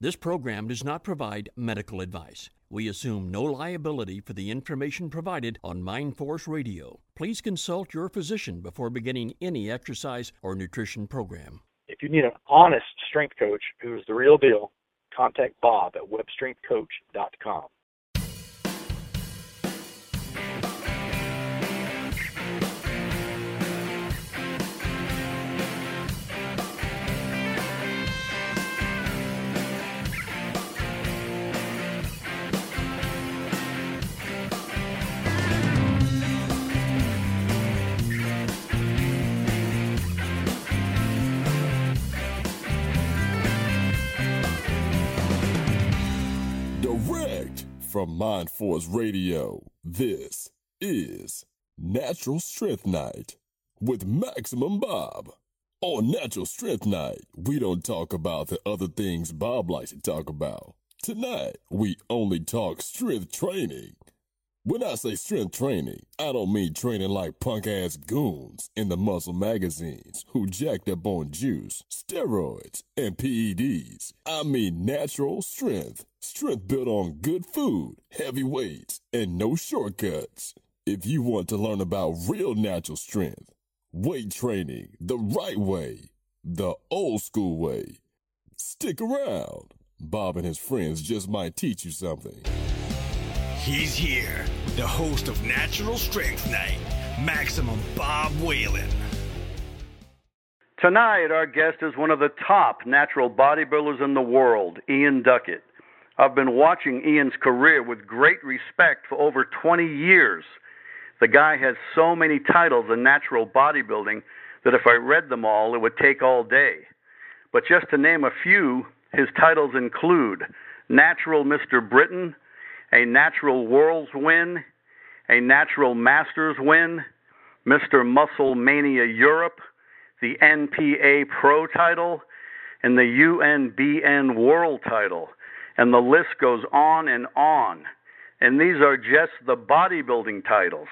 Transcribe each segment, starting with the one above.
This program does not provide medical advice. We assume no liability for the information provided on MindForce Radio. Please consult your physician before beginning any exercise or nutrition program. If you need an honest strength coach who is the real deal, contact Bob at webstrengthcoach.com. Direct from Mind Force Radio, this is Natural Strength Night with Maximum Bob. On Natural Strength Night, we don't talk about the other things Bob likes to talk about. Tonight, we only talk strength training. When I say strength training, I don't mean training like punk ass goons in the muscle magazines who jacked up on juice, steroids, and PEDs. I mean natural strength. Strength built on good food, heavy weights, and no shortcuts. If you want to learn about real natural strength, weight training the right way, the old school way, stick around. Bob and his friends just might teach you something. He's here, the host of Natural Strength Night, Maximum Bob Whalen. Tonight, our guest is one of the top natural bodybuilders in the world, Ian Duckett. I've been watching Ian's career with great respect for over 20 years. The guy has so many titles in natural bodybuilding that if I read them all, it would take all day. But just to name a few, his titles include Natural Mr. Britain, a Natural Worlds win, a Natural Masters win, Mr. Muscle Mania Europe, the NPA Pro title, and the UNBN World title. And the list goes on and on. And these are just the bodybuilding titles.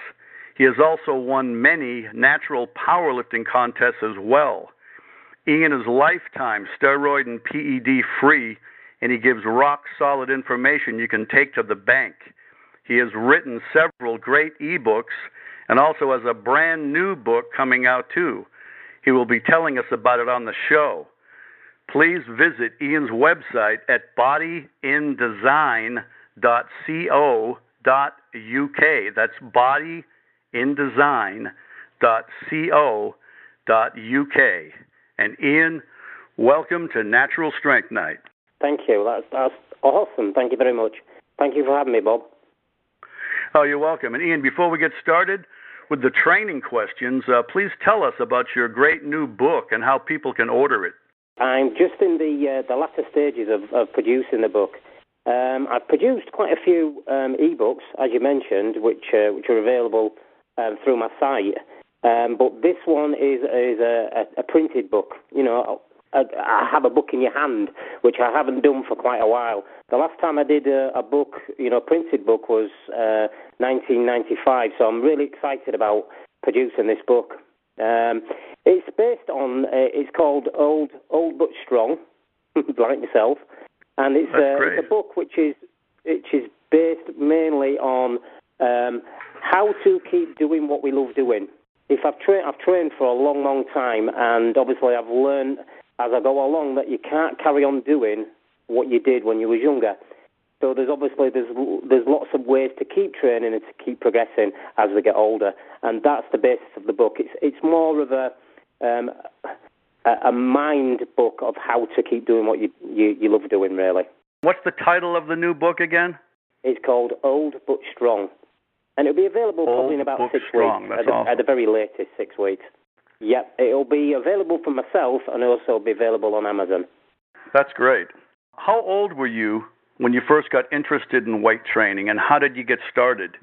He has also won many natural powerlifting contests as well. Ian is lifetime steroid and PED free and he gives rock solid information you can take to the bank. He has written several great ebooks and also has a brand new book coming out too. He will be telling us about it on the show. Please visit Ian's website at bodyindesign.co.uk. That's bodyindesign.co.uk. And Ian, welcome to Natural Strength Night. Thank you. That's, that's awesome. Thank you very much. Thank you for having me, Bob. Oh, you're welcome. And Ian, before we get started with the training questions, uh, please tell us about your great new book and how people can order it. I'm just in the uh, the latter stages of, of producing the book. Um, I've produced quite a few um, ebooks, as you mentioned, which uh, which are available um, through my site. Um, but this one is is a, a, printed book. You know, I have a book in your hand, which I haven't done for quite a while. The last time I did a, a book, you know, a printed book, was uh, 1995. So I'm really excited about producing this book. Um, it's based on. Uh, it's called Old Old but Strong, like myself, and it's, uh, it's a book which is which is based mainly on um, how to keep doing what we love doing. If I've trained, I've trained for a long, long time, and obviously I've learned as I go along that you can't carry on doing what you did when you was younger. So there's obviously there's there's lots of ways to keep training and to keep progressing as we get older, and that's the basis of the book. It's it's more of a um, a, mind book of how to keep doing what you, you you love doing. Really. What's the title of the new book again? It's called Old but Strong, and it'll be available Old probably in about six strong. weeks. That's at, the, at the very latest, six weeks. Yep, it'll be available for myself and also be available on Amazon. That's great. How old were you when you first got interested in weight training, and how did you get started?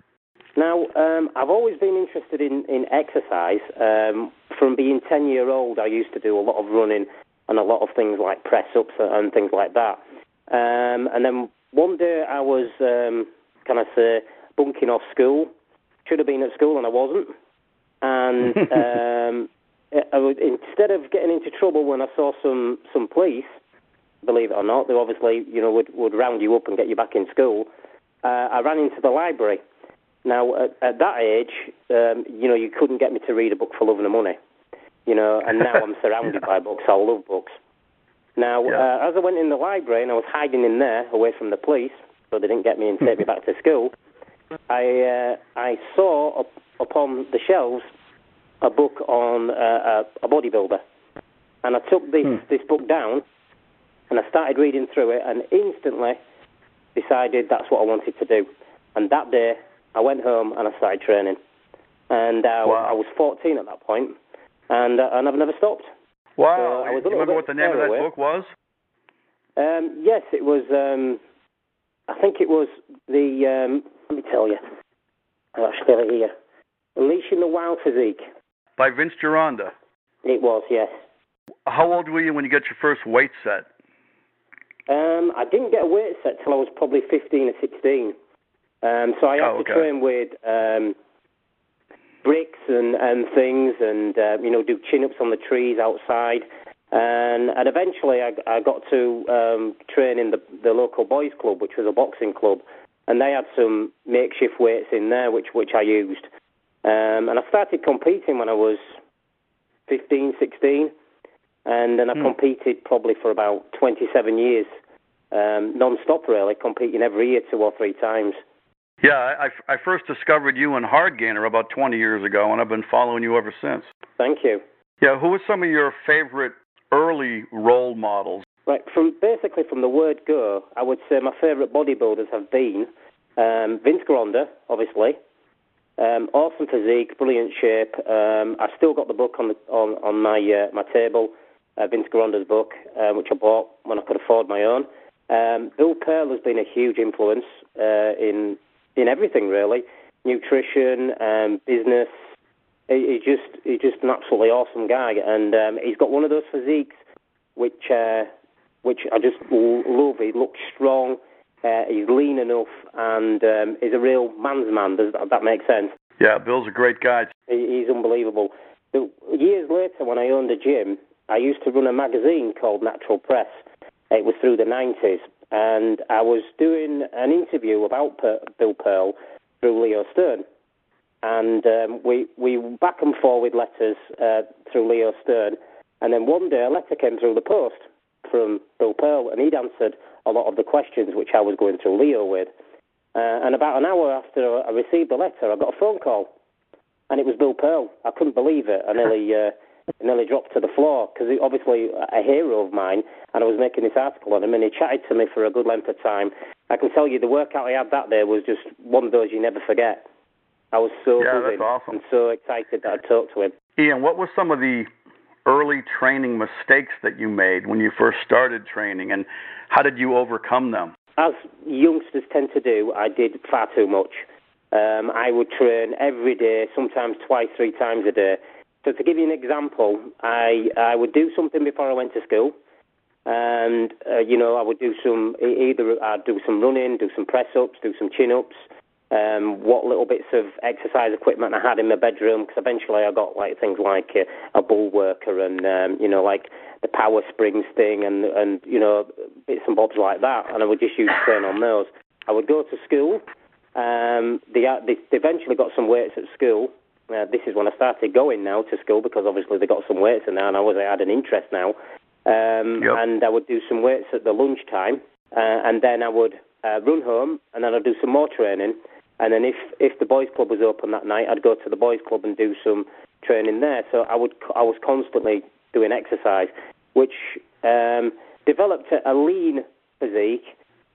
Now, um, I've always been interested in, in exercise. Um, from being 10 year old, I used to do a lot of running and a lot of things like press ups and things like that. Um, and then one day I was, um, can I say, bunking off school. Should have been at school and I wasn't. And um, I would, instead of getting into trouble when I saw some, some police, believe it or not. They obviously, you know, would would round you up and get you back in school. Uh, I ran into the library. Now, at, at that age, um, you know, you couldn't get me to read a book for love and money. You know, and now I'm surrounded by books. I love books. Now, Yeah. uh, as I went in the library and I was hiding in there away from the police, so they didn't get me and take me back to school, I uh, I saw up, upon the shelves a book on uh, a, a bodybuilder, and I took this this book down, and I started reading through it, and instantly decided that's what I wanted to do. And that day, I went home and I started training, and uh, Wow. I was 14 at that point, and uh, and I've never stopped. Wow. So I was a you remember what the name of that away. book was? Um, yes, it was. Um, I think it was the. Um, let me tell you. I've actually got it here. Unleashing the Wild Physique. By Vince Gironda. It was, yes. How old were you when you got your first weight set? Um, I didn't get a weight set till I was probably 15 or 16. Um, so I had Oh, to train with um, bricks and, and things and, uh, you know, do chin ups on the trees outside. And, and eventually I, I got to um, train in the, the local boys' club, which was a boxing club. And they had some makeshift weights in there, which, which I used. Um, and I started competing when I was 15, 16. And then I Hmm. competed probably for about 27 years, um, non-stop really, competing every year two or three times. Yeah, I, I- first discovered you in Hard Gainer about 20 years ago, and I've been following you ever since. Thank you. Yeah, who were some of your favorite early role models? Right, from basically from the word go, I would say my favourite bodybuilders have been um, Vince Gironda, obviously, um, awesome physique, brilliant shape. Um, I've still got the book on the on on my uh, my table, uh, Vince Gironda's book, uh, which I bought when I could afford my own. Um, Bill Pearl has been a huge influence uh, in in everything really, nutrition, um, business. He, he's just he's just an absolutely awesome guy, and um, he's got one of those physiques which uh, which I just love. He looks strong. Uh, he's lean enough, and um, he's a real man's man. Does that, that make sense? Yeah, Bill's a great guy. He, he's unbelievable. So years later, when I owned a gym, I used to run a magazine called Natural Press. It was through the 90s, and I was doing an interview about per- Bill Pearl through Leo Stern. And um, we we back and forward letters uh, through Leo Stern, and then one day a letter came through the post from Bill Pearl, and he'd answered a lot of the questions which I was going through Leo with. Uh, and about an hour after I received the letter, I got a phone call, and it was Bill Pearl. I couldn't believe it. I nearly, uh, nearly dropped to the floor because obviously a hero of mine, and I was making this article on him, and he chatted to me for a good length of time. I can tell you the workout I had that day was just one of those you never forget. I was so Yeah, that's awesome. and so excited that I talked to him. Ian, what were some of the early training mistakes that you made when you first started training, and how did you overcome them? as youngsters tend to do, I did far too much. Um, I would train every day, sometimes twice, three times a day. So to give you an example, I I would do something before I went to school, and uh, you know I would do some either I'd do some running, do some press ups, do some chin ups. Um, what little bits of exercise equipment I had in my bedroom, because eventually I got like things like uh, a bull worker and um, you know like the power springs thing and and you know bits and bobs like that, and I would just use train on those. I would go to school. Um, they, they they eventually got some weights at school. Uh, this is when I started going now to school because obviously they got some weights in there, and I was I had an interest now. Um, Yep. And I would do some weights at the lunchtime, uh, and then I would uh, run home, and then I'd do some more training. And then if if the boys' club was open that night, I'd go to the boys' club and do some training there. So I would I was constantly doing exercise, which um, developed a, a lean physique,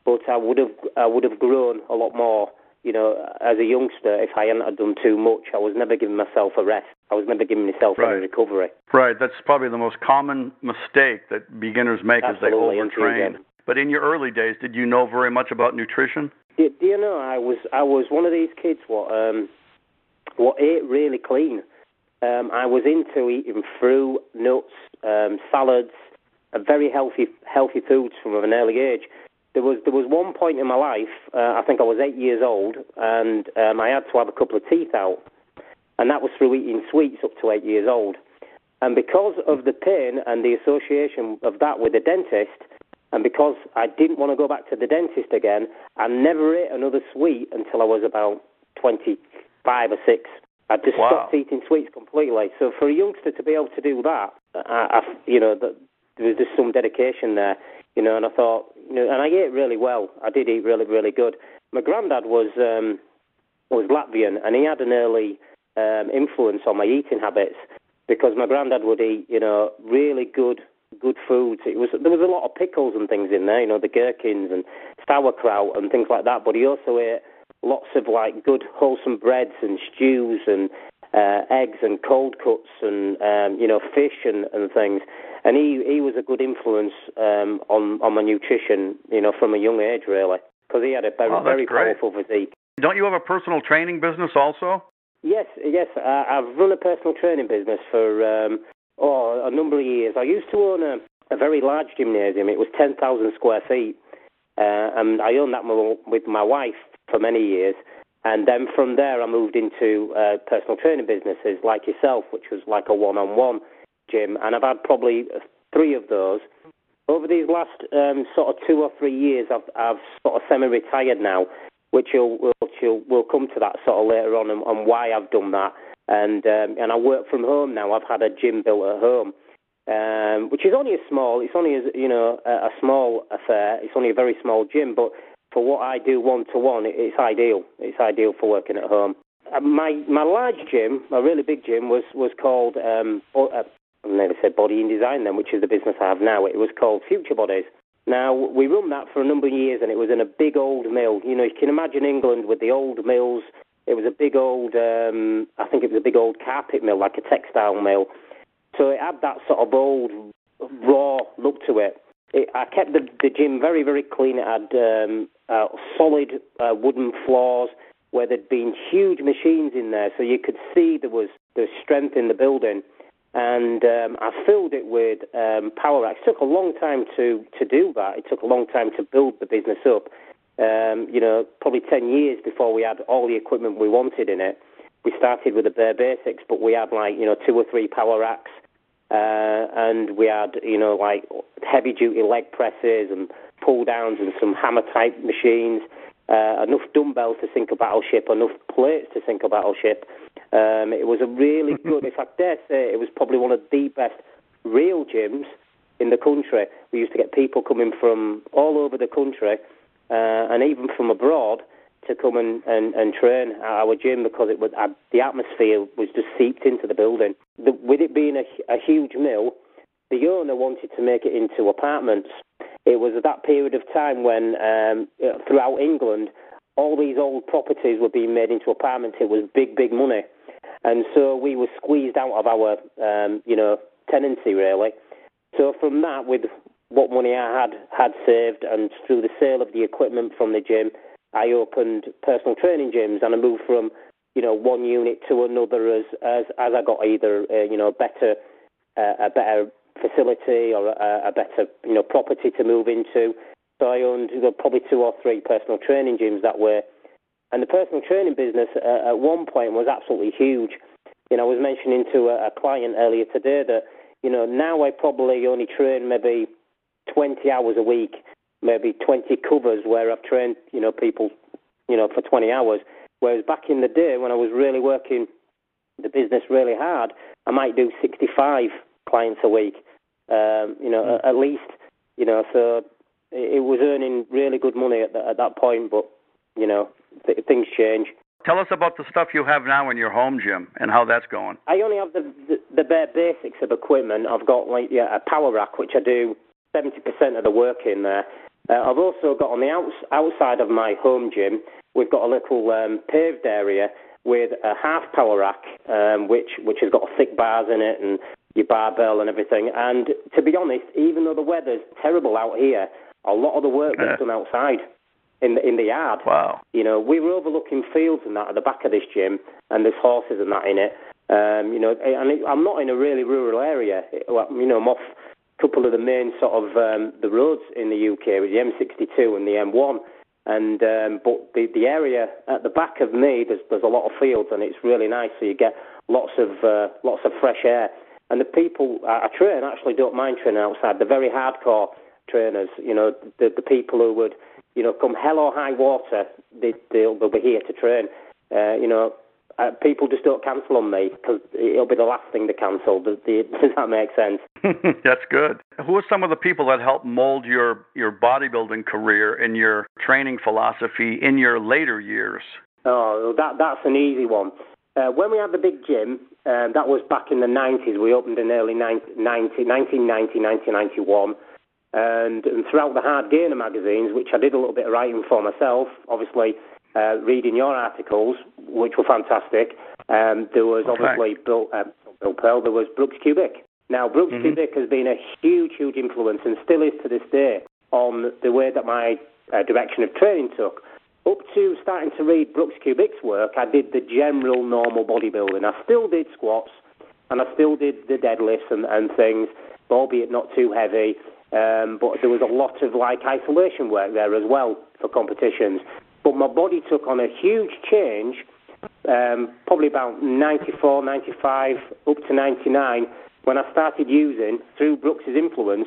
but I would have I would have grown a lot more. You know, as a youngster, if I hadn't have done too much, I was never giving myself a rest. I was never giving myself Right. any recovery. Right, that's probably the most common mistake that beginners make is they overtrain. But in your early days, did you know very much about nutrition? Do, do you know I was I was one of these kids what um what ate really clean. Um, I was into eating fruit, nuts, um, salads, uh, very healthy healthy foods from an early age. There was there was one point in my life, uh, I think I was eight years old, and um, I had to have a couple of teeth out, and that was through eating sweets up to eight years old. And because of the pain and the association of that with the dentist, And because I didn't want to go back to the dentist again, I never ate another sweet until I was about 25 or 6. I just wow. stopped eating sweets completely. So for a youngster to be able to do that, I, I you know, that, there was just some dedication there, you know. And I thought, you know, and I ate really well. I did eat really, really good. My granddad was um, was Latvian, and he had an early um, influence on my eating habits because my granddad would eat, you know, really good good foods. It was there was a lot of pickles and things in there, you know, the gherkins and sauerkraut and things like that. But he also ate lots of like good wholesome breads and stews and uh, eggs and cold cuts and um, you know fish and, and things. And he he was a good influence um, on on my nutrition, you know, from a young age really, because he had a very oh, very great. powerful physique. Don't you have a personal training business also? Yes, yes. Uh, I've run a personal training business for um, oh, a number of years. I used to own a, a very large gymnasium. It was 10,000 square feet. Uh, and I owned that with my wife for many years. And then from there, I moved into uh, personal training businesses like yourself, which was like a one on one gym. And I've had probably three of those. Over these last um, sort of two or three years, I've, I've sort of semi retired now which will which will we'll come to that sort of later on and, and why I've done that. And um, and I work from home now. I've had a gym built at home, um, which is only a small. It's only a, you know a, a small affair. It's only a very small gym, but for what I do one to one, it's ideal. It's ideal for working at home. Uh, my my large gym, my really big gym, was was called um, uh, I never said Body in Design then, which is the business I have now. It was called Future Bodies. Now, we run that for a number of years, and it was in a big old mill. You know, you can imagine England with the old mills. It was a big old, um, I think it was a big old carpet mill, like a textile mill. So it had that sort of old, raw look to it. it I kept the, the gym very, very clean. It had um, uh, solid uh, wooden floors where there'd been huge machines in there, so you could see there was there was strength in the building and um, I filled it with um, power racks. It took a long time to, to do that. It took a long time to build the business up. Um, you know, probably 10 years before we had all the equipment we wanted in it. We started with the bare basics, but we had like, you know, two or three power racks. Uh, and we had, you know, like heavy duty leg presses and pull downs and some hammer type machines, uh, enough dumbbells to sink a battleship, enough plates to sink a battleship. Um, it was a really good, if I dare say, it was probably one of the best real gyms in the country. We used to get people coming from all over the country uh, and even from abroad to come and, and, and train at our gym because it was uh, the atmosphere was just seeped into the building. The, with it being a, a huge mill, the owner wanted to make it into apartments. It was at that period of time when um, throughout England all these old properties were being made into apartments. It was big, big money. And so we were squeezed out of our, um, you know, tenancy really. So from that, with what money I had had saved, and through the sale of the equipment from the gym, I opened personal training gyms, and I moved from, you know, one unit to another as as as I got either, uh, you know, better uh, a better facility or a, a better, you know, property to move into. So I owned you know, probably two or three personal training gyms that way. And the personal training business uh, at one point was absolutely huge. You know, I was mentioning to a, a client earlier today that, you know, now I probably only train maybe 20 hours a week, maybe 20 covers where I've trained, you know, people, you know, for 20 hours. Whereas back in the day when I was really working the business really hard, I might do 65 clients a week, um, you know, mm. at least, you know, so it was earning really good money at, the, at that point, but you know, th- things change. Tell us about the stuff you have now in your home gym and how that's going. I only have the the, the bare basics of equipment. I've got like yeah, a power rack, which I do seventy percent of the work in there. Uh, I've also got on the outs, outside of my home gym, we've got a little um, paved area with a half power rack, um, which which has got thick bars in it and your barbell and everything. And to be honest, even though the weather's terrible out here, a lot of the work gets done outside in the in the yard. Wow. You know, we were overlooking fields and that at the back of this gym, and there's horses and that in it. Um, you know, and it, I'm not in a really rural area. It, well, you know, I'm off couple of the main sort of um, the roads in the UK, with the M62 and the M1. And um, but the the area at the back of me, there's there's a lot of fields, and it's really nice. So you get lots of uh, lots of fresh air. And the people I train actually don't mind training outside. They're very hardcore trainers. You know, the the people who would, you know, come hell or high water, they they'll, they'll be here to train. Uh, you know, uh, people just don't cancel on me because it'll be the last thing to cancel. Does, does that make sense? That's good. Who are some of the people that helped mold your your bodybuilding career and your training philosophy in your later years? Oh, that that's an easy one. Uh, when we had the big gym, uh, that was back in the 90s. We opened in early 90, 90, 1990, 1991. And, and throughout the Hard Gainer magazines, which I did a little bit of writing for myself, obviously uh, reading your articles, which were fantastic, um, there was obviously Bill, uh, Bill Pearl, there was Brooks Kubik. Now, Brooks mm-hmm. Has been a huge, huge influence and still is to this day on the way that my uh, direction of training took up to starting to read Brooks Kubik's work, I did the general normal bodybuilding. I still did squats and I still did the deadlifts and, and things, albeit not too heavy. Um, but there was a lot of like isolation work there as well for competitions. But my body took on a huge change, um, probably about 94, 95, up to 99, when I started using, through Brooks's influence,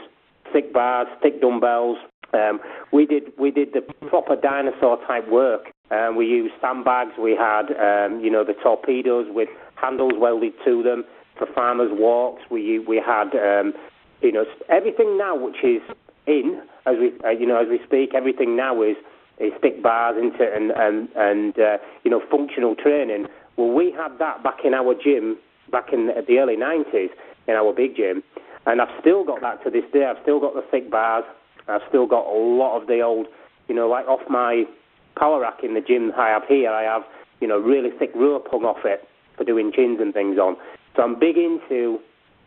thick bars, thick dumbbells, um, we did we did the proper dinosaur type work. Um, we used sandbags. We had um, you know the torpedoes with handles welded to them for farmers' walks. We we had um, you know everything now which is in as we uh, you know as we speak. Everything now is is thick bars into and and and uh, you know functional training. Well, we had that back in our gym back in the early '90s in our big gym, and I've still got that to this day. I've still got the thick bars. I've still got a lot of the old, you know, like off my power rack in the gym I have here, I have, you know, really thick rope hung off it for doing chins and things on. So I'm big into,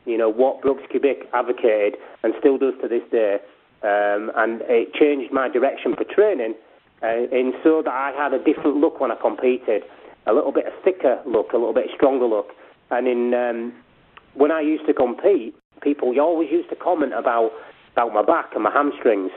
you know, what Brooks Kubik advocated and still does to this day. Um, and it changed my direction for training uh, in so that I had a different look when I competed, a little bit thicker look, a little bit stronger look. And in um, when I used to compete, people always used to comment about about my back and my hamstrings.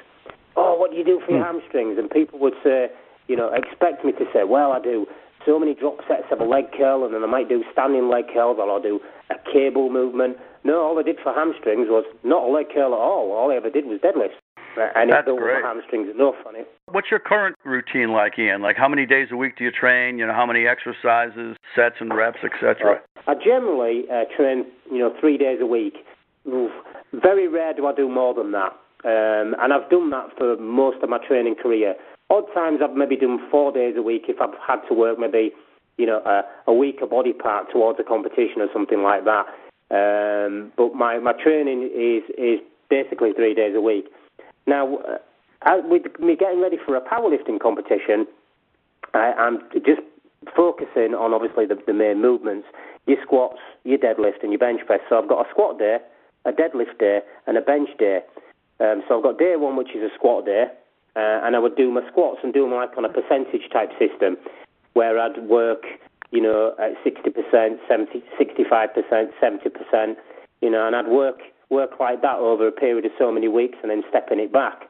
Oh, what do you do for your hmm. hamstrings? And people would say, you know, expect me to say, well, I do so many drop sets of a leg curl, and then I might do standing leg curls, or I'll do a cable movement. No, all I did for hamstrings was not a leg curl at all. All I ever did was deadlifts. And That's it built great. my hamstrings enough on it. What's your current routine like, Ian? Like how many days a week do you train? You know, how many exercises, sets and reps, etc. I generally uh, train, you know, three days a week. Very rare do I do more than that. Um, and I've done that for most of my training career. Odd times I've maybe done four days a week if I've had to work maybe, you know, a, a weaker body part towards a competition or something like that. Um, but my, my training is, is basically three days a week. Now, uh, with me getting ready for a powerlifting competition, I, I'm just focusing on obviously the, the main movements, your squats, your deadlift, and your bench press. So I've got a squat day, a deadlift day, and a bench day. Um, so I've got day one, which is a squat day, uh, and I would do my squats and do them like on a percentage type system, where I'd work, you know, at 60%, 70, 65%, 70%, you know, and I'd work work like that over a period of so many weeks, and then stepping it back.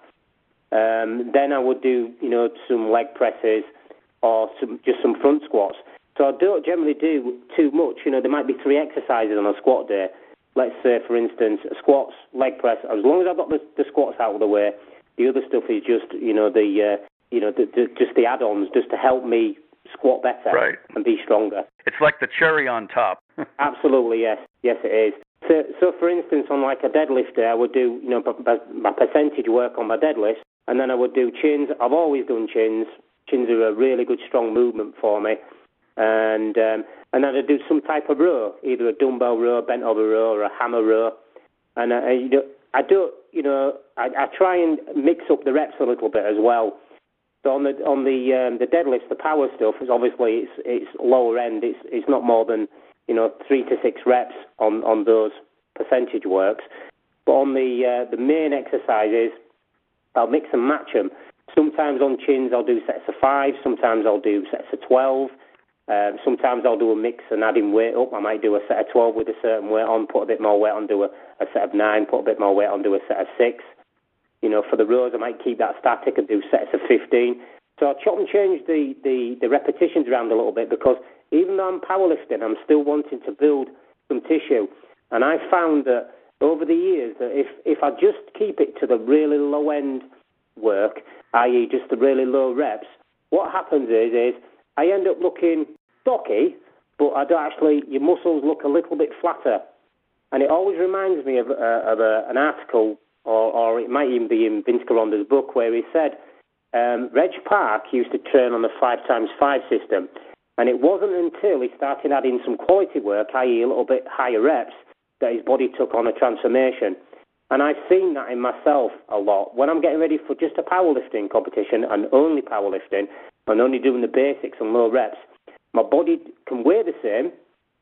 Um, then I would do, you know, some leg presses or some, just some front squats. So I don't generally do too much. You know, there might be three exercises on a squat day let's say, for instance, squats, leg press. As long as I've got the, the squats out of the way, the other stuff is just, you know, the, uh, you know, the, the, just the add-ons, just to help me squat better right. and be stronger. It's like the cherry on top. Absolutely, yes, yes, it is. So, so for instance, on like a deadlift day, I would do, you know, my percentage work on my deadlift, and then I would do chins. I've always done chins. Chins are a really good, strong movement for me and um, and then I'd do some type of row, either a dumbbell row, bent over row, or a hammer row, and I, you know, I do you know I, I try and mix up the reps a little bit as well. So on the on the um, the deadlifts, the power stuff is obviously it's it's lower end. It's it's not more than you know three to six reps on on those percentage works. But on the uh, the main exercises, I'll mix and match them. Sometimes on chins I'll do sets of five. Sometimes I'll do sets of twelve. Um, sometimes I'll do a mix and adding weight up. I might do a set of 12 with a certain weight on, put a bit more weight on, do a, a set of 9, put a bit more weight on, do a set of 6. You know, for the rows, I might keep that static and do sets of 15. So I chop and change the, the, the repetitions around a little bit because even though I'm powerlifting, I'm still wanting to build some tissue. And I found that over the years that if if I just keep it to the really low end work, i.e., just the really low reps, what happens is is I end up looking stocky, but I don't actually your muscles look a little bit flatter, and it always reminds me of uh, of a, an article, or or it might even be in Vince Gironda's book where he said um, Reg Park used to train on the five times five system, and it wasn't until he started adding some quality work, i.e., a little bit higher reps, that his body took on a transformation. And I've seen that in myself a lot. When I'm getting ready for just a powerlifting competition and only powerlifting and only doing the basics and low reps, my body can weigh the same,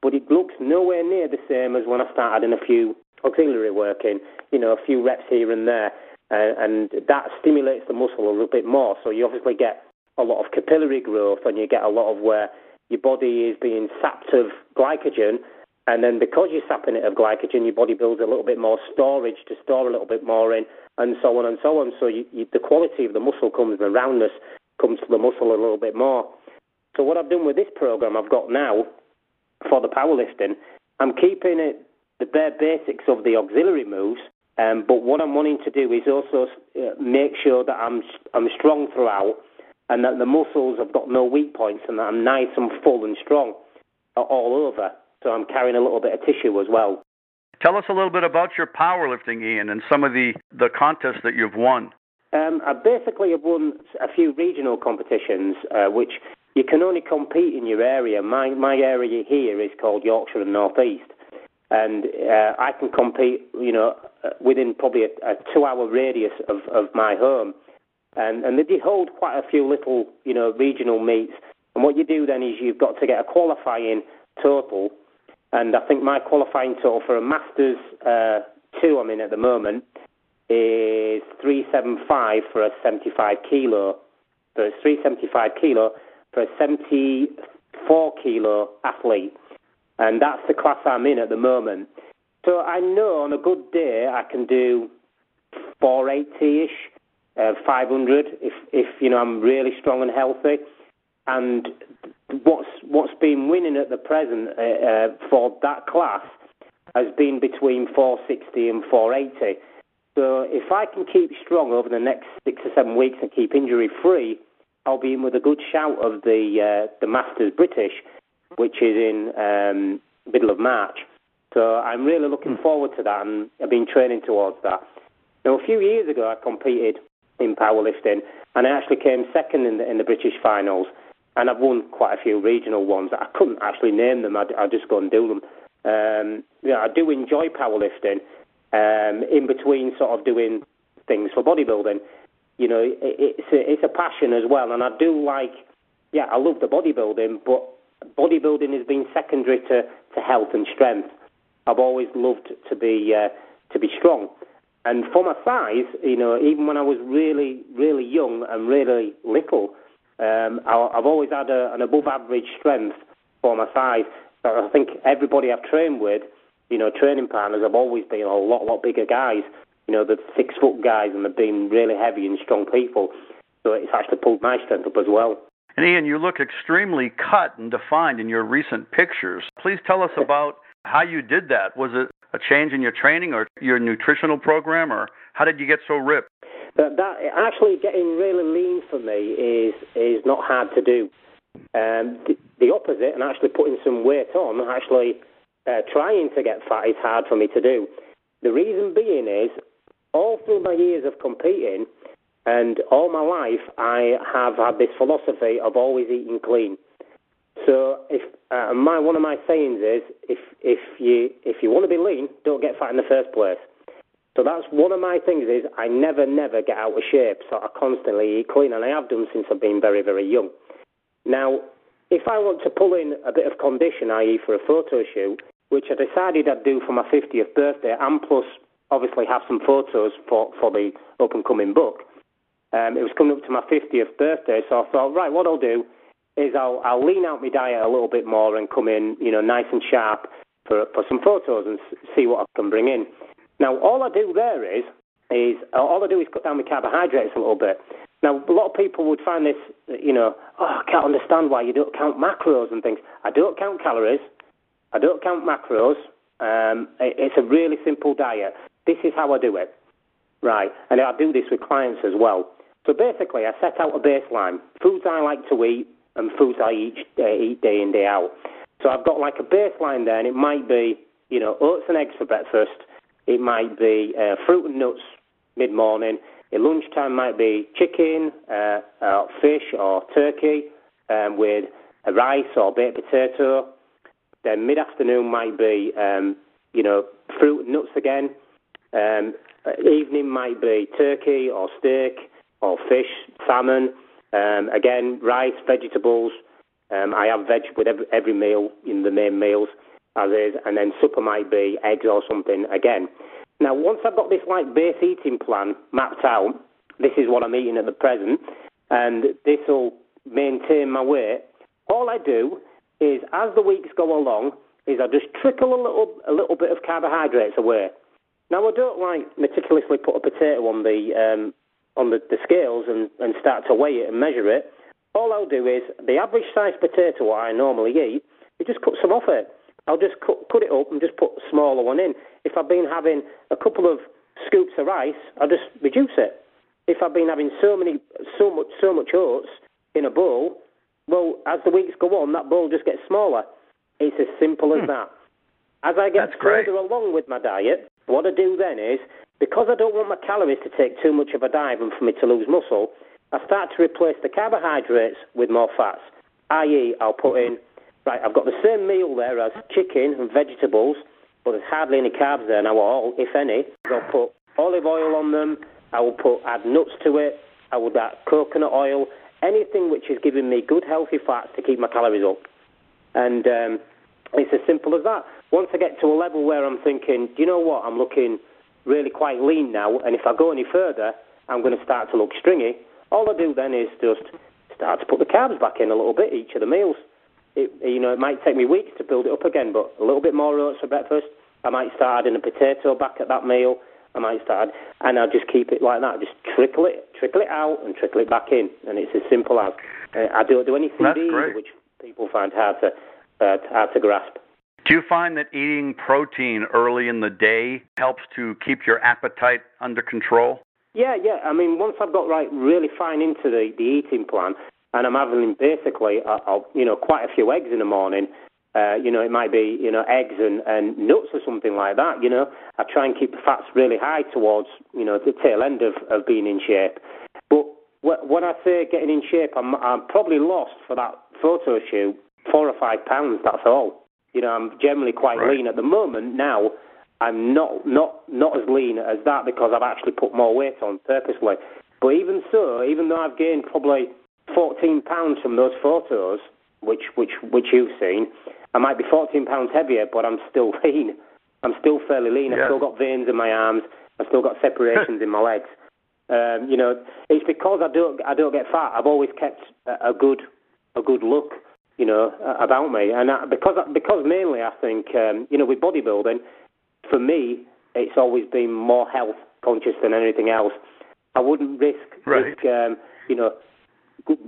but it looks nowhere near the same as when I start adding a few auxiliary work in, you know, a few reps here and there. Uh, and that stimulates the muscle a little bit more. So you obviously get a lot of capillary growth and you get a lot of where your body is being sapped of glycogen and then because you're sapping it of glycogen, your body builds a little bit more storage to store a little bit more in, and so on and so on. So you, you, the quality of the muscle comes, the roundness comes to the muscle a little bit more. So what I've done with this program I've got now for the powerlifting, I'm keeping it the bare basics of the auxiliary moves, um, but what I'm wanting to do is also uh, make sure that I'm I'm strong throughout, and that the muscles have got no weak points, and that I'm nice and full and strong all over. So I'm carrying a little bit of tissue as well. Tell us a little bit about your powerlifting, Ian, and some of the, the contests that you've won. Um, I basically have won a few regional competitions, uh, which you can only compete in your area. My my area here is called Yorkshire and North East, and uh, I can compete, you know, uh, within probably a, a two-hour radius of, of my home, and and they hold quite a few little, you know, regional meets. And what you do then is you've got to get a qualifying total and I think my qualifying total for a Masters uh, 2 I'm in at the moment is 375 for a 75 kilo. So it's 375 kilo for a 74 kilo athlete. And that's the class I'm in at the moment. So I know on a good day I can do 480 ish, uh, 500 if, if you know I'm really strong and healthy. And what's what's been winning at the present uh, uh, for that class has been between 460 and 480. So if I can keep strong over the next six or seven weeks and keep injury free, I'll be in with a good shout of the uh, the Masters British, which is in um, middle of March. So I'm really looking hmm. forward to that, and I've been training towards that. Now, a few years ago, I competed in powerlifting, and I actually came second in the in the British finals and I've won quite a few regional ones. I couldn't actually name them. I, I just go and do them. Um, yeah, I do enjoy powerlifting. Um, in between, sort of doing things for bodybuilding, you know, it, it's a, it's a passion as well. And I do like, yeah, I love the bodybuilding, but bodybuilding has been secondary to, to health and strength. I've always loved to be uh, to be strong. And for my size, you know, even when I was really, really young and really little, um, I, have always had a, an above average strength for my size. But I think everybody I've trained with, you know, training partners have always been a lot, lot bigger guys. You know, the six foot guys and they've been really heavy and strong people. So it's actually pulled my strength up as well. And Ian, you look extremely cut and defined in your recent pictures. Please tell us about how you did that. Was it a change in your training or your nutritional program, or how did you get so ripped? But that actually getting really lean for me is is not hard to do. Um, the, the, opposite, and actually putting some weight on, actually uh, trying to get fat is hard for me to do. The reason being is all through my years of competing and all my life, I have had this philosophy of always eating clean. So if uh, my one of my sayings is if if you if you want to be lean, don't get fat in the first place. So that's one of my things is I never, never get out of shape. So I constantly eat clean, and I have done since I've been very, very young. Now, if I want to pull in a bit of condition, i.e. for a photo shoot, which I decided I'd do for my 50th birthday, and plus obviously have some photos for, for the up and coming book, um, it was coming up to my 50th birthday, so I thought, right, what I'll do is I'll, I'll lean out my diet a little bit more and come in, you know, nice and sharp for, for some photos and see what I can bring in. Now, all I do there is, is all I do is cut down my carbohydrates a little bit. Now, a lot of people would find this, you know, oh, I can't understand why you don't count macros and things. I don't count calories, I don't count macros, Um, it's a really simple diet. This is how I do it, right? And I do this with clients as well. So basically, I set out a baseline: foods I like to eat and foods I eat, uh, eat day in day out. So I've got like a baseline there, and it might be, you know, oats and eggs for breakfast. It might be uh, fruit and nuts mid morning. At lunchtime might be chicken, uh, uh, fish or turkey um, with a rice or baked potato. Then mid afternoon might be, um, you know, fruit and nuts again. Um, evening might be turkey or steak or fish, salmon. Um, again, rice, vegetables. Um, I have veg with every, every meal in the main meals, as is, and then supper might be eggs or something again. Now, once I've got this like base eating plan mapped out, this is what I'm eating at the present, and this will maintain my weight. All I do is, as the weeks go along, is I just trickle a little a little bit of carbohydrates away. Now, I don't like meticulously put a potato on the um, on the, the scales and, and start to weigh it and measure it. All I'll do is the average size potato what I normally eat, you just cut some off it. I'll just cut, cut it up and just put a smaller one in. If I've been having a couple of scoops of rice, I'll just reduce it. If I've been having so many, so much, so much oats in a bowl, well, as the weeks go on, that bowl just gets smaller. It's as simple as hmm. that. As I get further along with my diet, what I do then is, because I don't want my calories to take too much of a dive and for me to lose muscle, I start to replace the carbohydrates with more fats. I.e., I'll put in Right, I've got the same meal there as chicken and vegetables, but there's hardly any carbs there now all, if any. I'll put olive oil on them. I will put add nuts to it. I would add coconut oil. Anything which is giving me good healthy fats to keep my calories up. And um, it's as simple as that. Once I get to a level where I'm thinking, do you know what? I'm looking really quite lean now, and if I go any further, I'm going to start to look stringy. All I do then is just start to put the carbs back in a little bit each of the meals it, you know, it might take me weeks to build it up again, but a little bit more oats for breakfast. I might start adding a potato back at that meal. I might start, and I'll just keep it like that. Just trickle it, trickle it out, and trickle it back in, and it's as simple as. Uh, I don't do anything which people find hard to uh, hard to grasp. Do you find that eating protein early in the day helps to keep your appetite under control? Yeah, yeah. I mean, once I've got right really fine into the, the eating plan, and I'm having basically, uh, you know, quite a few eggs in the morning. Uh, you know, it might be, you know, eggs and, and nuts or something like that. You know, I try and keep the fats really high towards, you know, the tail end of, of being in shape. But when I say getting in shape, I'm, I'm probably lost for that photo shoot four or five pounds. That's all. You know, I'm generally quite right. lean at the moment. Now, I'm not not not as lean as that because I've actually put more weight on purposely. But even so, even though I've gained probably 14 pounds from those photos, which which which you've seen. I might be 14 pounds heavier, but I'm still lean. I'm still fairly lean. Yeah. I've still got veins in my arms. I've still got separations in my legs. Um, you know, it's because I don't I don't get fat. I've always kept a, a good a good look, you know, about me, and I, because because mainly I think um, you know with bodybuilding, for me it's always been more health conscious than anything else. I wouldn't risk, right. risk um, you know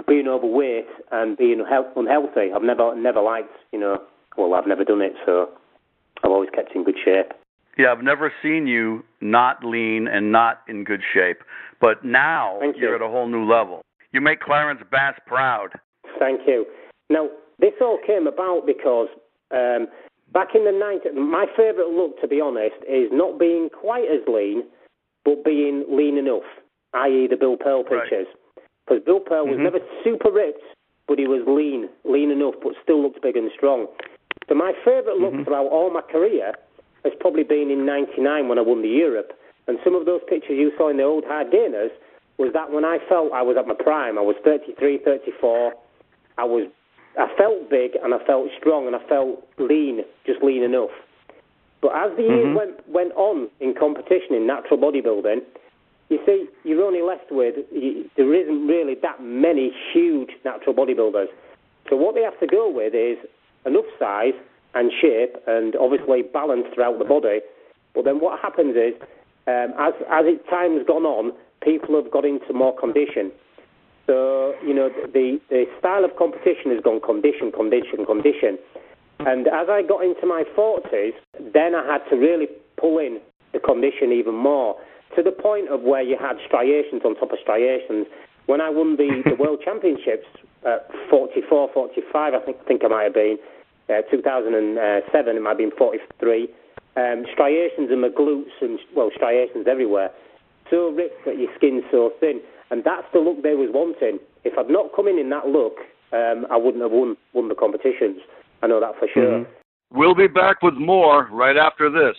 being overweight and being unhealthy. I've never never liked, you know, well, I've never done it, so I've always kept in good shape. Yeah, I've never seen you not lean and not in good shape, but now Thank you're you. at a whole new level. You make Clarence Bass proud. Thank you. Now, this all came about because um, back in the 90s, my favourite look, to be honest, is not being quite as lean, but being lean enough, i.e., the Bill Pearl pictures. Right. Because Bill Pearl was mm-hmm. never super ripped, but he was lean, lean enough, but still looked big and strong. So my favourite look mm-hmm. throughout all my career has probably been in '99 when I won the Europe. And some of those pictures you saw in the old hard gainers was that when I felt I was at my prime. I was 33, 34. I was, I felt big and I felt strong and I felt lean, just lean enough. But as the mm-hmm. years went went on in competition in natural bodybuilding, you see, you're only left with, you, there isn't really that many huge natural bodybuilders. So what they have to go with is enough size and shape and obviously balance throughout the body. But then what happens is, um, as, as it, time has gone on, people have got into more condition. So, you know, the, the style of competition has gone condition, condition, condition. And as I got into my 40s, then I had to really pull in the condition even more to the point of where you had striations on top of striations. When I won the, the World Championships at 44, 45, I think, I think I might have been, uh, 2007, it might have been 43, um, striations in my glutes and, well, striations everywhere. So ripped that your skin's so thin. And that's the look they was wanting. If I'd not come in in that look, um, I wouldn't have won, won the competitions. I know that for sure. Mm-hmm. We'll be back with more right after this.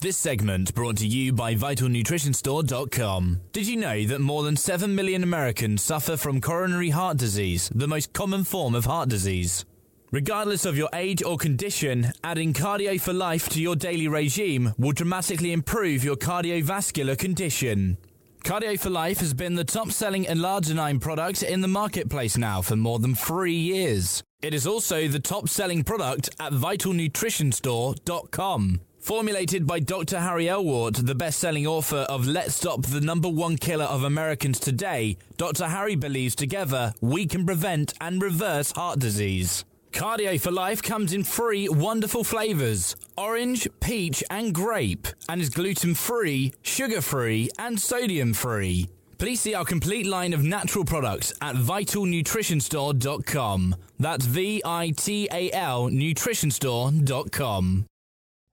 This segment brought to you by VitalNutritionStore.com. Did you know that more than 7 million Americans suffer from coronary heart disease, the most common form of heart disease? Regardless of your age or condition, adding Cardio for Life to your daily regime will dramatically improve your cardiovascular condition. Cardio for Life has been the top selling L-arginine product in the marketplace now for more than three years. It is also the top selling product at VitalNutritionStore.com. Formulated by Dr. Harry Elwood, the best selling author of Let's Stop the Number One Killer of Americans Today, Dr. Harry believes together we can prevent and reverse heart disease. Cardio for Life comes in three wonderful flavors orange, peach, and grape, and is gluten free, sugar free, and sodium free. Please see our complete line of natural products at vitalnutritionstore.com. That's V I T A L nutritionstore.com.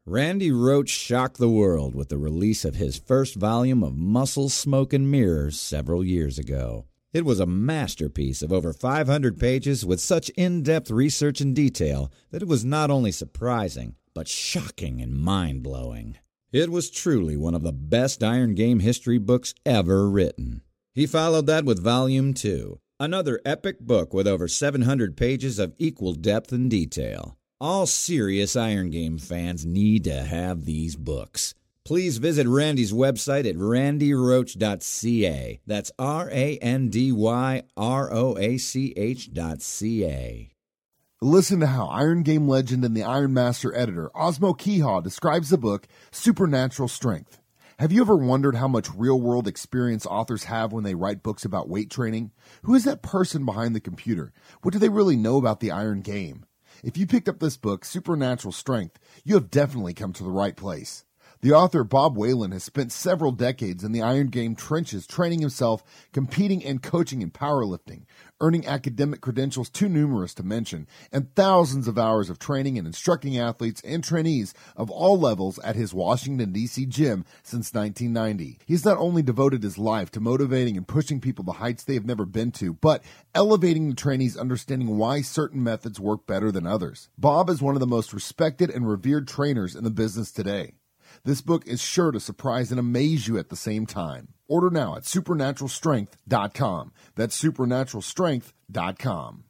Randy Roach shocked the world with the release of his first volume of Muscle, Smoke, and Mirrors several years ago. It was a masterpiece of over 500 pages with such in depth research and detail that it was not only surprising, but shocking and mind blowing. It was truly one of the best Iron Game history books ever written. He followed that with Volume 2, another epic book with over 700 pages of equal depth and detail. All serious Iron Game fans need to have these books. Please visit Randy's website at randyroach.ca. That's R A N D Y R O A C H.ca. Listen to how Iron Game legend and the Iron Master editor Osmo Kiiha describes the book Supernatural Strength. Have you ever wondered how much real world experience authors have when they write books about weight training? Who is that person behind the computer? What do they really know about the Iron Game? If you picked up this book, Supernatural Strength, you have definitely come to the right place. The author Bob Whelan has spent several decades in the Iron Game trenches training himself, competing and coaching in powerlifting, earning academic credentials too numerous to mention, and thousands of hours of training and instructing athletes and trainees of all levels at his Washington, D.C. gym since 1990. He's not only devoted his life to motivating and pushing people to heights they have never been to, but elevating the trainees' understanding why certain methods work better than others. Bob is one of the most respected and revered trainers in the business today. This book is sure to surprise and amaze you at the same time. Order now at supernaturalstrength.com. That's supernaturalstrength.com.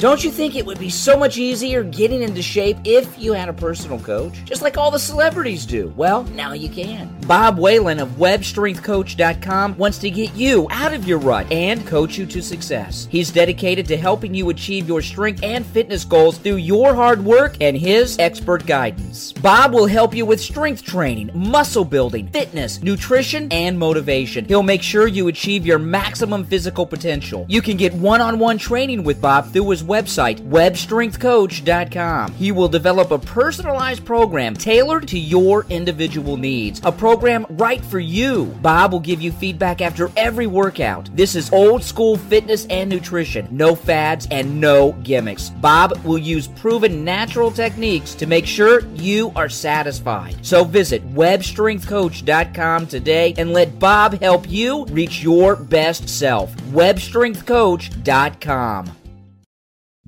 Don't you think it would be so much easier getting into shape if you had a personal coach? Just like all the celebrities do. Well, now you can. Bob Whelan of WebStrengthCoach.com wants to get you out of your rut and coach you to success. He's dedicated to helping you achieve your strength and fitness goals through your hard work and his expert guidance. Bob will help you with strength training, muscle building, fitness, nutrition, and motivation. He'll make sure you achieve your maximum physical potential. You can get one on one training with Bob through his website, webstrengthcoach.com. He will develop a personalized program tailored to your individual needs, a program right for you. Bob will give you feedback after every workout. This is old school fitness and nutrition, no fads and no gimmicks. Bob will use proven natural techniques to make sure you are satisfied. So visit webstrengthcoach.com today and let Bob help you reach your best self. webstrengthcoach.com.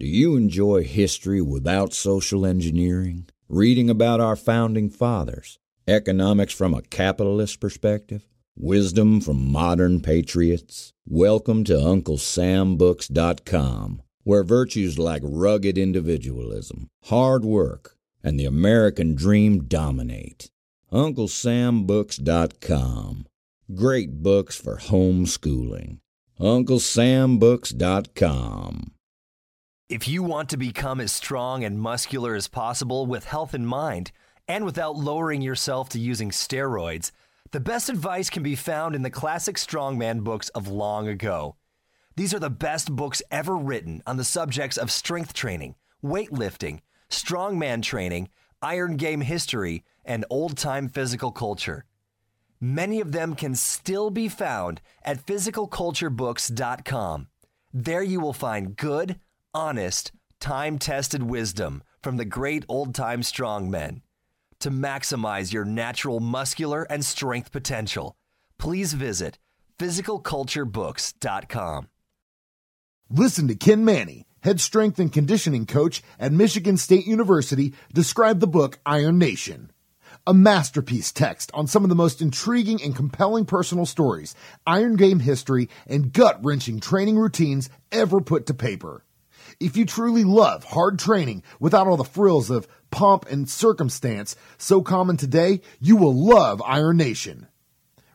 Do you enjoy history without social engineering? Reading about our founding fathers? Economics from a capitalist perspective? Wisdom from modern patriots? Welcome to UncleSamBooks.com, where virtues like rugged individualism, hard work, and the American dream dominate. UncleSamBooks.com. Great books for homeschooling. UncleSamBooks.com. If you want to become as strong and muscular as possible with health in mind and without lowering yourself to using steroids, The best advice can be found in the classic strongman books of long ago. These are the best books ever written on the subjects of strength training, weightlifting, strongman training, iron game history, and old time physical culture. Many of them can still be found at physicalculturebooks.com. There you will find good, honest, time tested wisdom from the great old time strongmen. To maximize your natural muscular and strength potential, please visit physicalculturebooks.com. Listen to Ken Mannie, head strength and conditioning coach at Michigan State University, describe the book Iron Nation a masterpiece text on some of the most intriguing and compelling personal stories, Iron Game history, and gut wrenching training routines ever put to paper. If you truly love hard training without all the frills of pomp and circumstance so common today, you will love Iron Nation.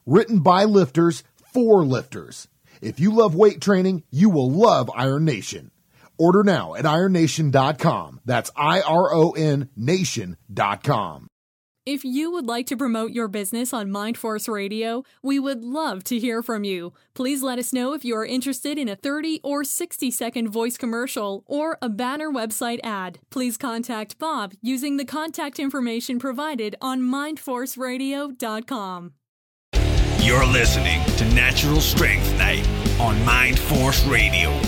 Written by lifters for lifters. If you love weight training, you will love Iron Nation. Order now at ironnation.com. That's I R O N nation.com. If you would like to promote your business on Mindforce Radio, we would love to hear from you. Please let us know if you are interested in a 30 or 60 second voice commercial or a banner website ad. Please contact Bob using the contact information provided on mindforceradio.com. You're listening to Natural Strength Night on Mindforce Radio.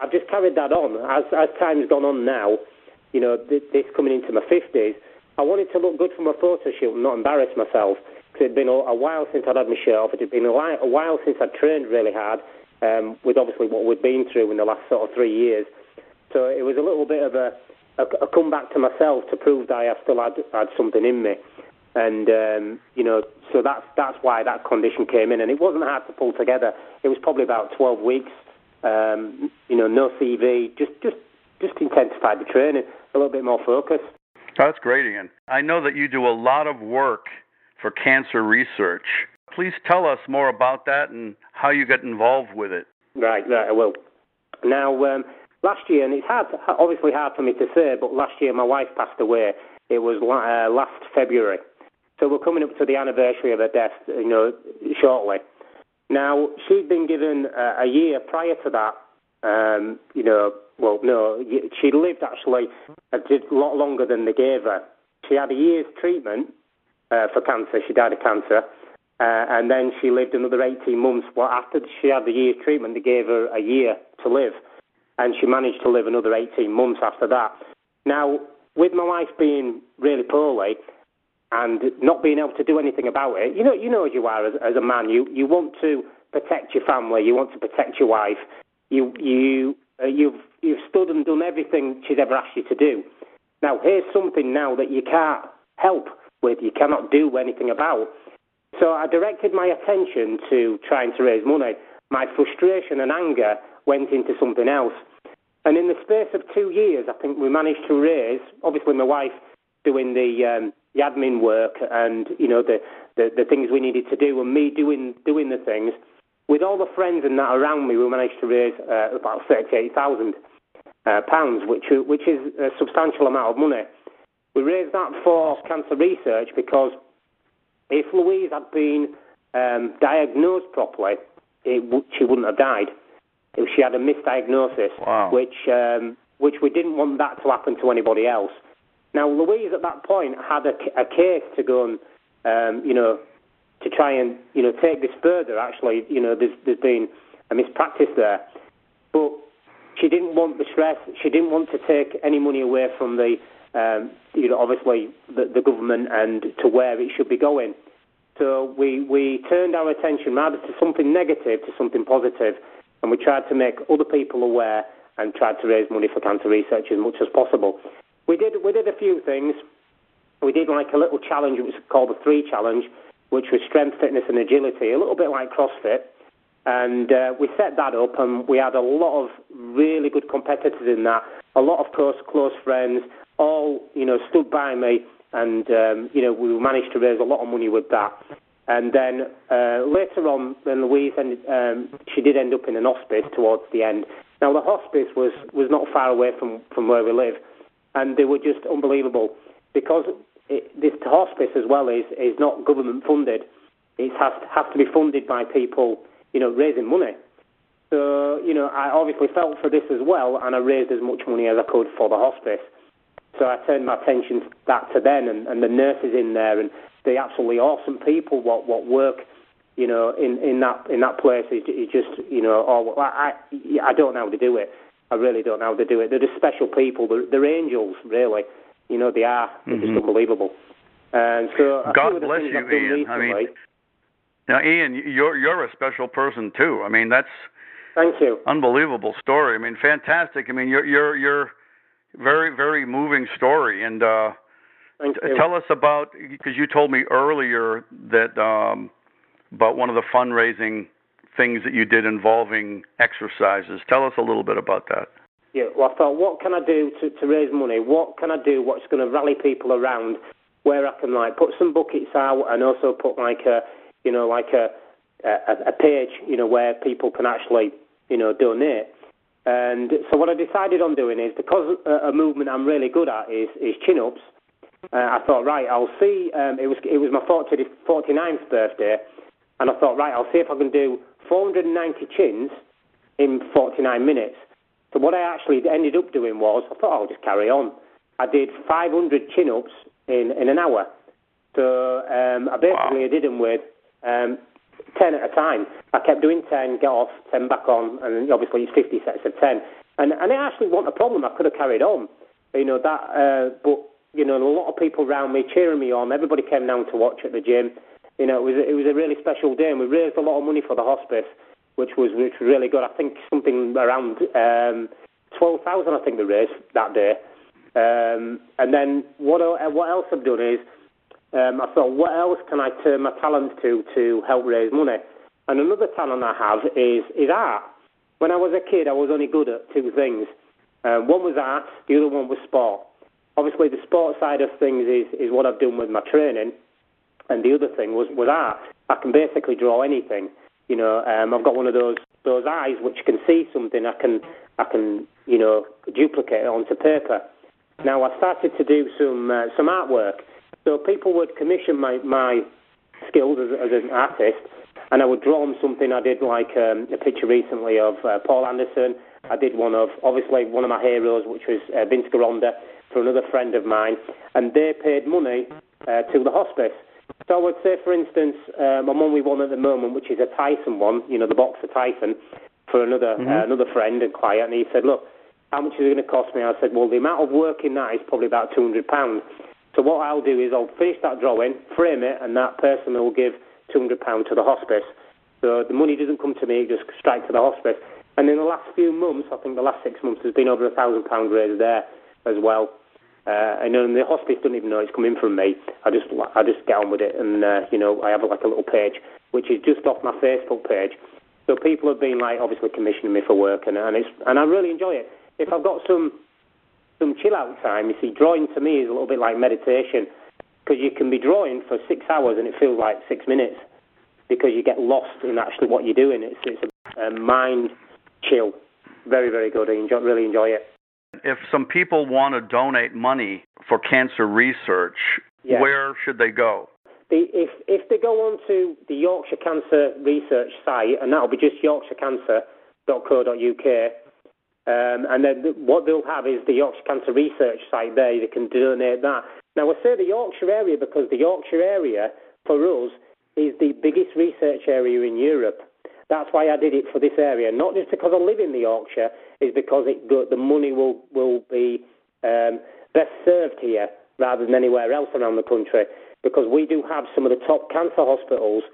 I've just carried that on. As, as time's gone on now, you know, th- this coming into my 50s, I wanted to look good for my photo shoot and not embarrass myself. Because it had been a, while since I'd had my shirt off. It had been a, a while since I'd trained really hard, um, with obviously what we'd been through in the last sort of three years. So it was a little bit of a, a, a comeback to myself to prove that I still had, had something in me. And um, you know, so that's that's why that condition came in, and it wasn't hard to pull together. It was probably about 12 weeks um, you know, no CV, just just just intensified the training, a little bit more focus. That's great, Ian. I know that you do a lot of work for cancer research. Please tell us more about that and how you get involved with it. Right, right, I will. Now, um, last year, and it's hard, obviously hard for me to say, but last year my wife passed away. It was uh, last February. So we're coming up to the anniversary of her death, you know, shortly. Now, she'd been given uh, a year prior to that, um, you know, well, no, she lived actually a lot longer than they gave her. She had a year's treatment uh, for cancer. She died of cancer. Uh, and then she lived another 18 months. Well, after she had the year's treatment, they gave her a year to live. And she managed to live another 18 months after that. Now, with my wife being really poorly, and not being able to do anything about it. You know, you know as you are as, as a man, you you want to protect your family, you want to protect your wife. You you uh, you've you've stood and done everything she's ever asked you to do. Now here's something now that you can't help with, you cannot do anything about. So I directed my attention to trying to raise money. My frustration and anger went into something else. And in the space of two years, I think we managed to raise, obviously my wife doing the um, the admin work and you know the, the, the things we needed to do, and me doing doing the things. With all the friends and that around me, we managed to raise uh, about thirty-eight thousand uh, pounds, which which is a substantial amount of money. We raised that for cancer research because if Louise had been um, diagnosed properly, it, she wouldn't have died. If she had a misdiagnosis, wow. which um, which we didn't want that to happen to anybody else. Now, Louise at that point had a, a case to go and, um, you know, to try and, you know, take this further. Actually, you know, there's, there's been a mispractice there. But she didn't want the stress. She didn't want to take any money away from the, um, you know, obviously the, the government and to where it should be going. So we, we turned our attention rather to something negative to something positive, and we tried to make other people aware and tried to raise money for cancer research as much as possible. We did we did a few things. we did like a little challenge. It was called the Three Challenge, which was strength, fitness, and agility, a little bit like CrossFit. And uh, we set that up, and we had a lot of really good competitors in that. A lot of close close friends, all you know, stood by me, and um, you know, we managed to raise a lot of money with that. And then uh, later on, then Louise ended, um, she did end up in an hospice towards the end. Now the hospice was was not far away from from where we live, and they were just unbelievable because it, this hospice as well is is not government funded. It has to, has to be funded by people, you know, raising money. So you know, I obviously felt for this as well, and I raised as much money as I could for the hospice. So I turned my attention back to them and, and the nurses in there and the absolutely awesome people what what work you know in in that in that place is, is just you know oh I I don't know how to do it I really don't know how they do it. They're just special people. They're, they're angels really. You know they are. They're mm-hmm. just unbelievable. And so God bless you Ian. Recently, I mean now Ian you're you're a special person too. I mean that's thank you. unbelievable story. I mean fantastic. I mean you're you're you're very very moving story. And uh Thank you. Tell us about because you told me earlier that um, about one of the fundraising things that you did involving exercises. Tell us a little bit about that. Yeah, well, I thought, what can I do to, to raise money? What can I do? What's going to rally people around? Where I can like put some buckets out and also put like a, you know, like a a, a page, you know, where people can actually, you know, donate. And so what I decided on doing is because a, a movement I'm really good at is is chin ups uh, I thought, right, I'll see. Um, it was it was my 40, 49th birthday, and I thought, right, I'll see if I can do 490 chins in 49 minutes. So what I actually ended up doing was, I thought I'll just carry on. I did 500 chin ups in in an hour. So um, I basically wow. did them with um, 10 at a time. I kept doing 10, get off, 10 back on, and obviously it's 50 sets of 10. And and it actually wasn't a problem. I could have carried on, you know that. Uh, but you know, a lot of people around me cheering me on. Everybody came down to watch at the gym. You know, it was it was a really special day, and we raised a lot of money for the hospice, which was which was really good. I think something around um, twelve thousand. I think we raised that day. Um, and then what what else I've done is um, I thought, what else can I turn my talents to to help raise money? And another talent I have is is art. When I was a kid, I was only good at two things. Um, one was art, the other one was sport obviously the sports side of things is, is what I've done with my training, and the other thing was, was art. I can basically draw anything. You know, um, I've got one of those those eyes which can see something. I can I can you know duplicate it onto paper. Now I started to do some uh, some artwork, so people would commission my my skills as, as an artist, and I would draw them something. I did like um, a picture recently of uh, Paul Anderson. I did one of obviously one of my heroes, which was uh, Vince Gironda for another friend of mine, and they paid money uh, to the hospice. So I would say, for instance, um, I'm on with one at the moment, which is a Tyson one, you know, the boxer Tyson, for another mm-hmm. uh, another friend and client, and he said, look, how much is it going to cost me? I said, well, the amount of work in that is probably about two hundred pounds. So what I'll do is I'll finish that drawing, frame it, and that person will give two hundred pounds to the hospice. So the money doesn't come to me; it just straight to the hospice. And in the last few months, I think the last six months, there's been over a thousand pound raised there as well. Uh, and then the hospice don't even know it's coming from me. I just I just get on with it, and uh, you know I have like a little page which is just off my Facebook page. So people have been like obviously commissioning me for work, and and it's and I really enjoy it. If I've got some some chill out time, you see, drawing to me is a little bit like meditation because you can be drawing for six hours and it feels like six minutes because you get lost in actually what you're doing. It's it's a, a mind chill, very very good. I enjoy, really enjoy it. If some people want to donate money for cancer research, yes. where should they go? The, if if they go onto the Yorkshire Cancer Research site, and that'll be just yorkshirecancer.co.uk, um, and then what they'll have is the Yorkshire Cancer Research site there. They can donate that. Now I say the Yorkshire area because the Yorkshire area for us is the biggest research area in Europe. That's why I did it for this area, not just because I live in the Yorkshire, is because it the money will will be um, best served here rather than anywhere else around the country. Because we do have some of the top cancer hospitals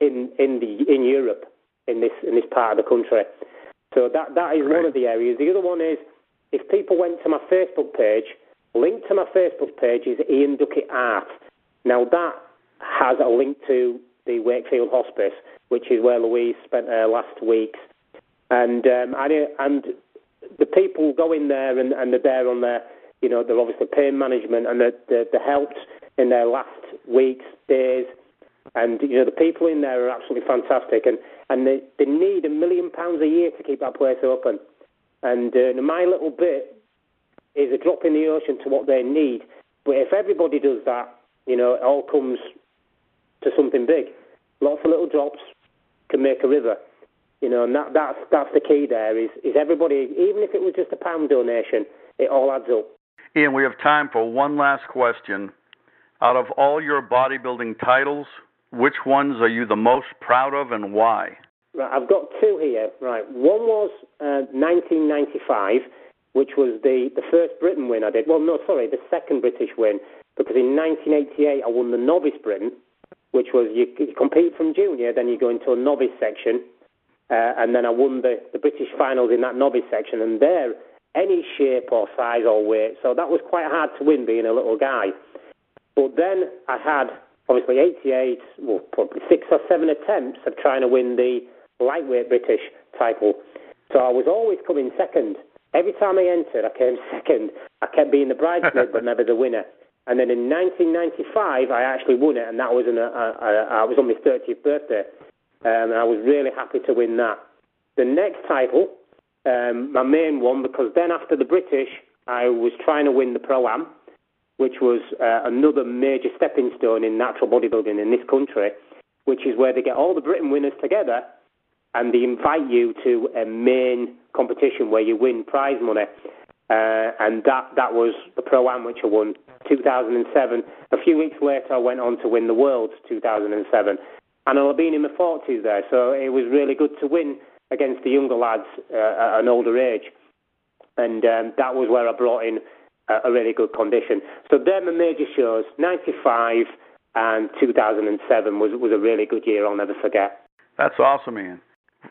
in in the in Europe in this in this part of the country. So that that is one of the areas. The other one is if people went to my Facebook page Link to my Facebook page is Ian Duckett Art. Now that has a link to the Wakefield Hospice, which is where Louise spent her last weeks. And um, and the people go in there and, and they're there on their, you know, they're obviously pain management and they're, they're, they're helped in their last weeks, days, and you know the people in there are absolutely fantastic, and and they, they need a million pounds a year to keep that place open. And uh, my little bit is a drop in the ocean to what they need. But if everybody does that, you know, it all comes to something big. Lots of little drops can make a river. You know, and that, that's that's the key. There is is everybody, even if it was just a pound donation, it all adds up. Ian, we have time for one last question. Out of all your bodybuilding titles, which ones are you the most proud of and why? Right, I've got two here. Right, one was uh, 1995, which was the, the first Britain win I did. Well, no, sorry, the second British win, because in 1988 I won the novice Britain, which was you, you compete from junior, then you go into a novice section, uh, and then I won the, the British finals in that novice section, and there, any shape or size or weight, so that was quite hard to win being a little guy. But then I had obviously 88, well, probably six or seven attempts of trying to win the lightweight British title. So I was always coming second. Every time I entered, I came second. I kept being the bridesmaid, but never the winner. And then in 1995, I actually won it, and that was, an, I was on my 30th birthday. Um, and I was really happy to win that. The next title, um, my main one, because then after the British, I was trying to win the Pro Am, which was uh, another major stepping stone in natural bodybuilding in this country, which is where they get all the Britain winners together and they invite you to a main competition where you win prize money. Uh, and that, that was the Pro Am, which I won 2007. A few weeks later, I went on to win the World 2007. And I've been in my 40s there, so it was really good to win against the younger lads uh, at an older age. And um, that was where I brought in a, a really good condition. So they're my major shows. 95 and 2007 was, was a really good year I'll never forget. That's awesome, Ian.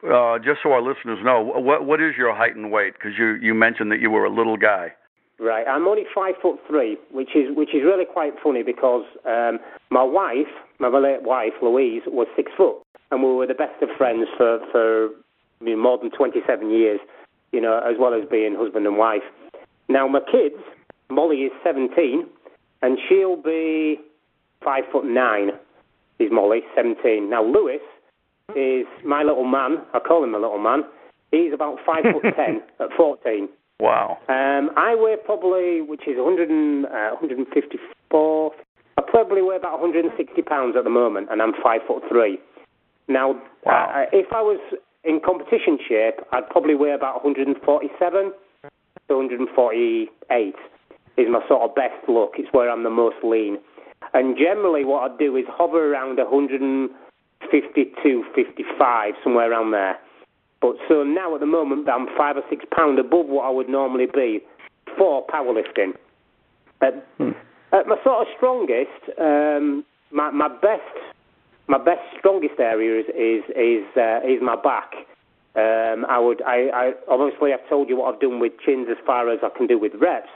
Uh, just so our listeners know, what what is your height and weight? Because you you mentioned that you were a little guy. Right, I'm only five foot three, which is which is really quite funny because um, my wife, my late wife Louise, was six foot, and we were the best of friends for for I mean, more than 27 years, you know, as well as being husband and wife. Now my kids, Molly is 17, and she'll be five foot nine. Is Molly 17? Now Lewis is my little man. I call him my little man. He's about five foot ten at 14. Wow. Um, I weigh probably, which is 100 and, uh, 154. Probably weigh about 160 pounds at the moment, and I'm five foot three. Now, wow. uh, if I was in competition shape, I'd probably weigh about 147 to 148 is my sort of best look. It's where I'm the most lean. And generally, what I do is hover around 152, 55, somewhere around there. But so now at the moment, I'm five or six pound above what I would normally be for powerlifting. At, hmm. At my sort of strongest, um, my my best my best strongest area is is is, uh, is my back. Um, I would I, I obviously I've told you what I've done with chins as far as I can do with reps.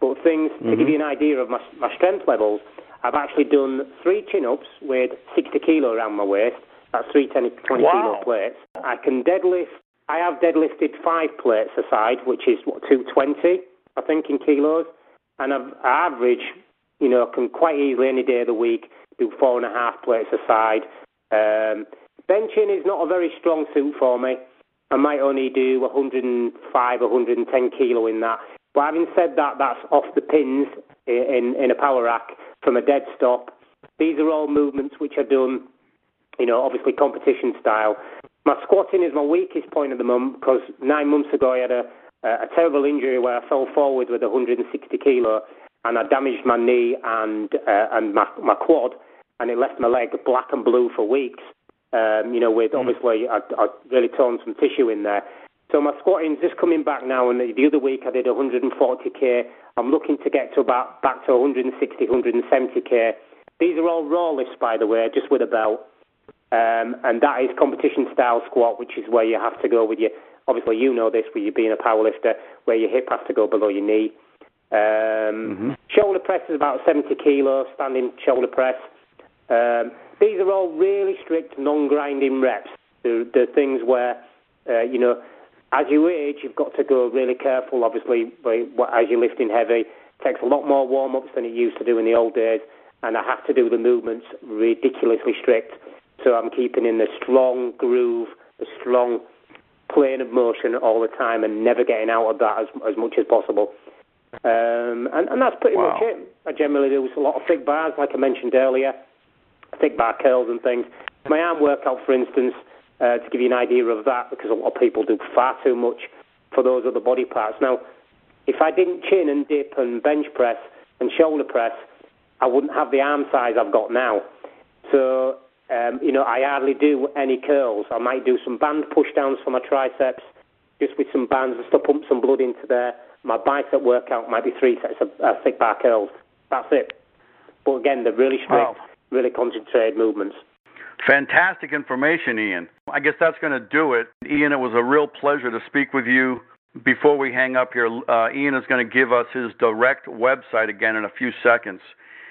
But things mm-hmm. to give you an idea of my, my strength levels, I've actually done three chin ups with 60 kilo around my waist. That's three 10, 20 wow. kilo plates. I can deadlift. I have deadlifted five plates aside, which is what 220, I think, in kilos. And I've I average, you know, can quite easily any day of the week do four and a half plates aside. Um, benching is not a very strong suit for me. I might only do 105, 110 kilo in that. But having said that, that's off the pins in, in a power rack from a dead stop. These are all movements which are done, you know, obviously competition style. My squatting is my weakest point at the moment because nine months ago I had a, a terrible injury where I fell forward with 160 kilo and I damaged my knee and uh, and my, my quad and it left my leg black and blue for weeks. Um, you know, with mm. obviously I, I really torn some tissue in there. So my squatting's just coming back now, and the other week I did 140k. I'm looking to get to about back to 160, 170k. These are all raw lifts, by the way, just with a belt. Um, and that is competition style squat, which is where you have to go with your. Obviously, you know this, with you being a powerlifter, where your hip has to go below your knee. Um, mm-hmm. Shoulder press is about 70 kilos, standing shoulder press. Um, these are all really strict, non-grinding reps. The, the things where, uh, you know, as you age, you've got to go really careful, obviously, as you're lifting heavy. It takes a lot more warm-ups than it used to do in the old days, and I have to do the movements ridiculously strict. So I'm keeping in the strong groove, the strong plane of motion all the time and never getting out of that as, as much as possible. Um, and, and that's pretty wow. much it. I generally do a lot of thick bars, like I mentioned earlier, thick bar curls and things. My arm workout, for instance, uh, to give you an idea of that, because a lot of people do far too much for those other body parts. Now, if I didn't chin and dip and bench press and shoulder press, I wouldn't have the arm size I've got now. So, um, you know, I hardly do any curls. I might do some band push downs for my triceps, just with some bands just to pump some blood into there. My bicep workout might be three sets of uh, thick bar curls. That's it. But again, they're really strict, wow. really concentrated movements. Fantastic information, Ian. I guess that's going to do it. Ian, it was a real pleasure to speak with you. Before we hang up here, uh, Ian is going to give us his direct website again in a few seconds.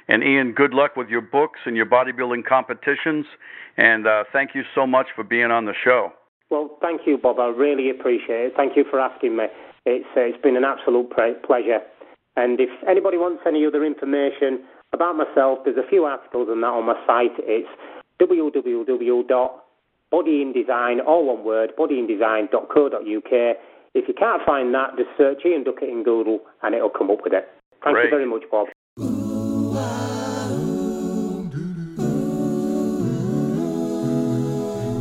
And Ian, good luck with your books and your bodybuilding competitions. And uh, thank you so much for being on the show. Well, thank you, Bob. I really appreciate it. Thank you for asking me. It's, uh, it's been an absolute pre- pleasure. And if anybody wants any other information about myself, there's a few articles on that on my site. It's www.bodyindesign, all one word, bodyindesign.co.uk. If you can't find that, just search Ian Duckett in Google and it'll come up with it. Thank Great. you very much, Bob.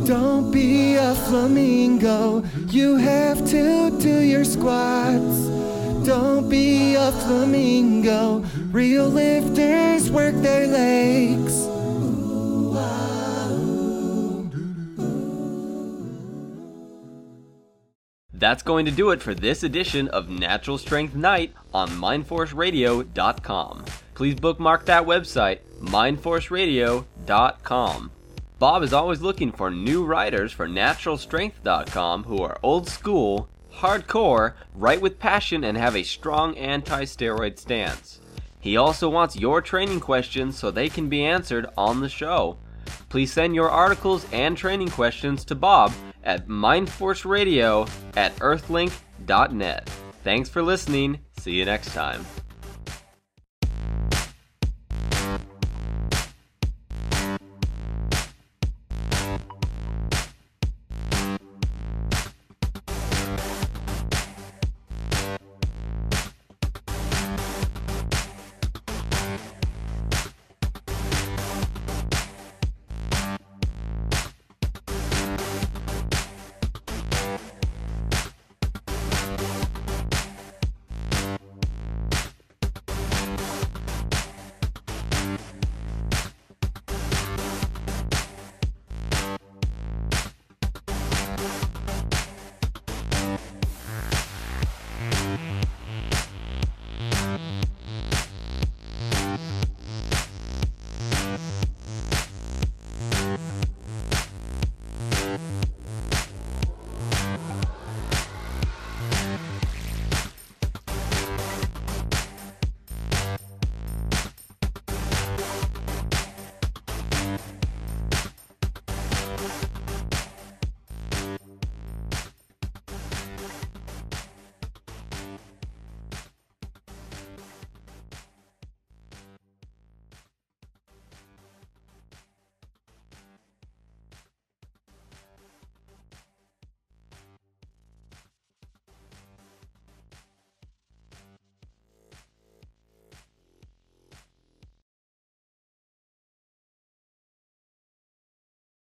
Don't be a flamingo, you have to do your squats. Don't be a flamingo, real lifters work their legs. That's going to do it for this edition of Natural Strength Night on MindForceRadio.com. Please bookmark that website, MindForceRadio.com. Bob is always looking for new writers for naturalstrength.com who are old school, hardcore, write with passion, and have a strong anti steroid stance. He also wants your training questions so they can be answered on the show. Please send your articles and training questions to Bob at mindforceradio at earthlink.net. Thanks for listening. See you next time.